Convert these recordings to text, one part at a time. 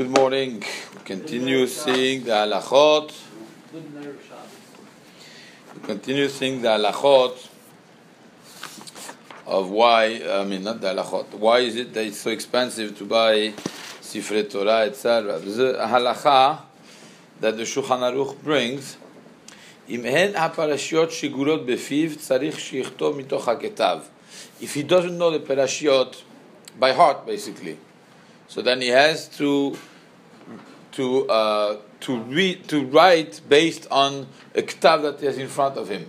Good morning. We continue seeing the halachot. We continue seeing the halachot of why, I mean, not the halachot. Why is it that it's so expensive to buy Sifre Torah, etc.? The halacha that the Shulchan Aruch brings. If he doesn't know the parashiot by heart, basically, so then he has to to uh, to read to write based on a ktav that he has in front of him.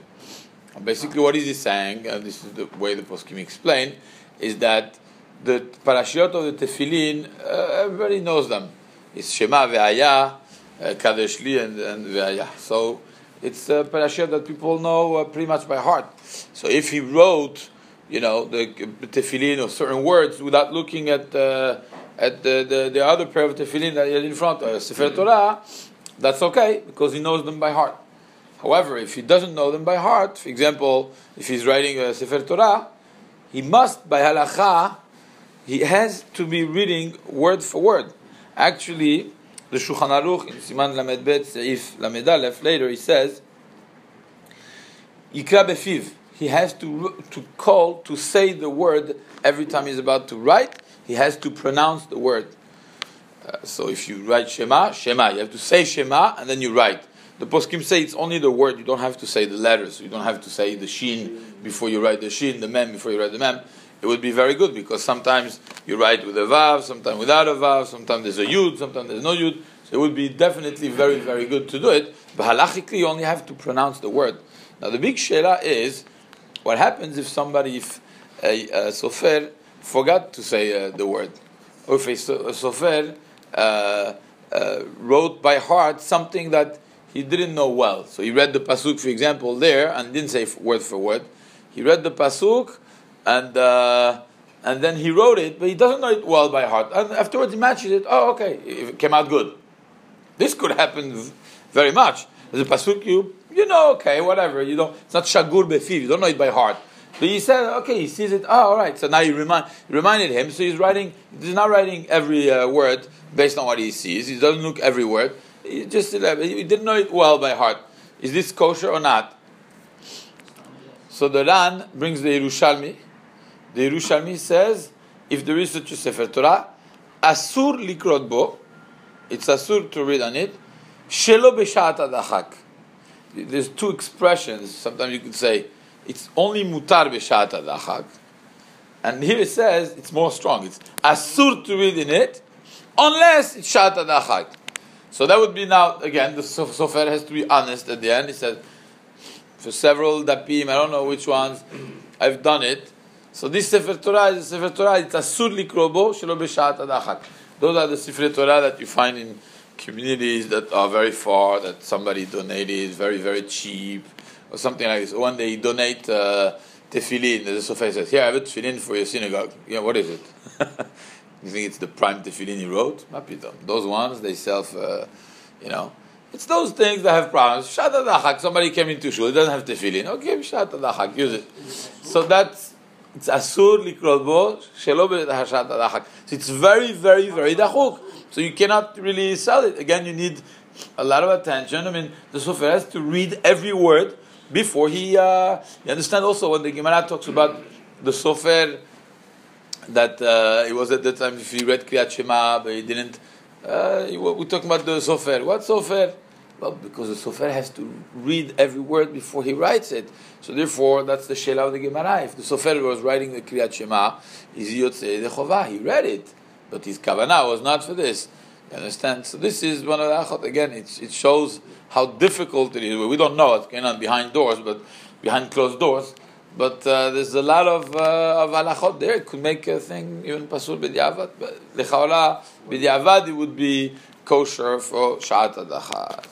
Basically, what is he saying? And this is the way the poskim explain, is that the parashiot of the tefillin, uh, everybody knows them. It's Shema ve'aya, uh, Kadesh li, and, and ve'aya. So it's a parashiot that people know uh, pretty much by heart. So if he wrote, you know, the, the tefillin or certain words without looking at uh, at the, the, the, other pair of tefillin that he had in front, uh, Sefer Torah, that's okay because he knows them by heart. However, if he doesn't know them by heart, for example, if he's writing a Sefer Torah, he must, by halacha, he has to be reading word for word. Actually, the Shulchan Aruch in Siman Lamed Bet Seif Lamed Aleph later he says, Yikra befiv. He has to to call to say the word every time he's about to write. He has to pronounce the word. Uh, so if you write Shema, Shema, you have to say Shema and then you write. The poskim say it's only the word. You don't have to say the letters. You don't have to say the shin before you write the shin, the mem before you write the mem. It would be very good because sometimes you write with a vav, sometimes without a vav, sometimes there's a yud, sometimes there's no yud. So it would be definitely very, very good to do it. But halachically, you only have to pronounce the word. Now the big shela is, what happens if somebody, if a, a sofer forgot to say uh, the word, a sofer uh, uh, wrote by heart something that he didn't know well. So he read the pasuk, for example, there and didn't say word for word. He read the pasuk and uh, and then he wrote it, but he doesn't know it well by heart. And afterwards he matches it. Oh, okay, it came out good. This could happen very much. There's a pasuk you you know, okay, whatever. You don't. It's not shagur befiv. You don't know it by heart. But he said, okay, he sees it. Oh, all right. So now he remind reminded him. So he's writing. He's not writing every uh, word based on what he sees. He doesn't look every word. He just he didn't know it well by heart. Is this kosher or not? So the Ran brings the Yerushalmi. The Yerushalmi says, if there is such a Sefer Torah, asur likrot bo, it's asur to read on it, shelo b'shat adachak. There's two expressions. Sometimes you could say it's only mutar b'shat adachak, and here it says it's more strong. It's asur to read in it, unless it's shat adachak. So that would be now again the sofer has to be honest at the end. He said for several dapim, I don't know which ones, I've done it. So this Sefer Torah is Sefer Torah, it's Asur Likrobo Shelo B'Shat Adachak. Those are the Sefer Torah that you find in communities that are very far, that somebody donated, very, very cheap, or something like this. One day you donate uh, tefillin, the Sofer says, here, I have a tefillin for your synagogue. Yeah, what is it? you think it's the prime tefillin he wrote? Those ones, they sell for, you know, it's those things that have problems. Shat somebody came into shul, it doesn't have tefillin. Okay, shat use it. So that's it's asur likrot bo shelo shat So it's very, very, very dachuk. So you cannot really sell it. Again, you need a lot of attention. I mean, the sofer has to read every word before he. Uh, you understand also when the Gemara talks about the sofer that uh, it was at the time if he read Kriyat Shema, but he didn't. Uh, we're talking about the sofer. What sofer? Well, because the sofer has to read every word before he writes it. So therefore, that's the shela of the Gemara. If the sofer was writing the Kriyat Shema, he's yotzei the chovah. He read it, but his kavanah was not for this. You understand? So this is one of the achot. Again, it, it shows how difficult it is. We don't know what's going on behind doors, but behind closed doors. But uh, there's a lot of uh, of halachot there. It could make a thing even pasul b'diavad. But lechaola b'diavad it would be kosher for shat adachak.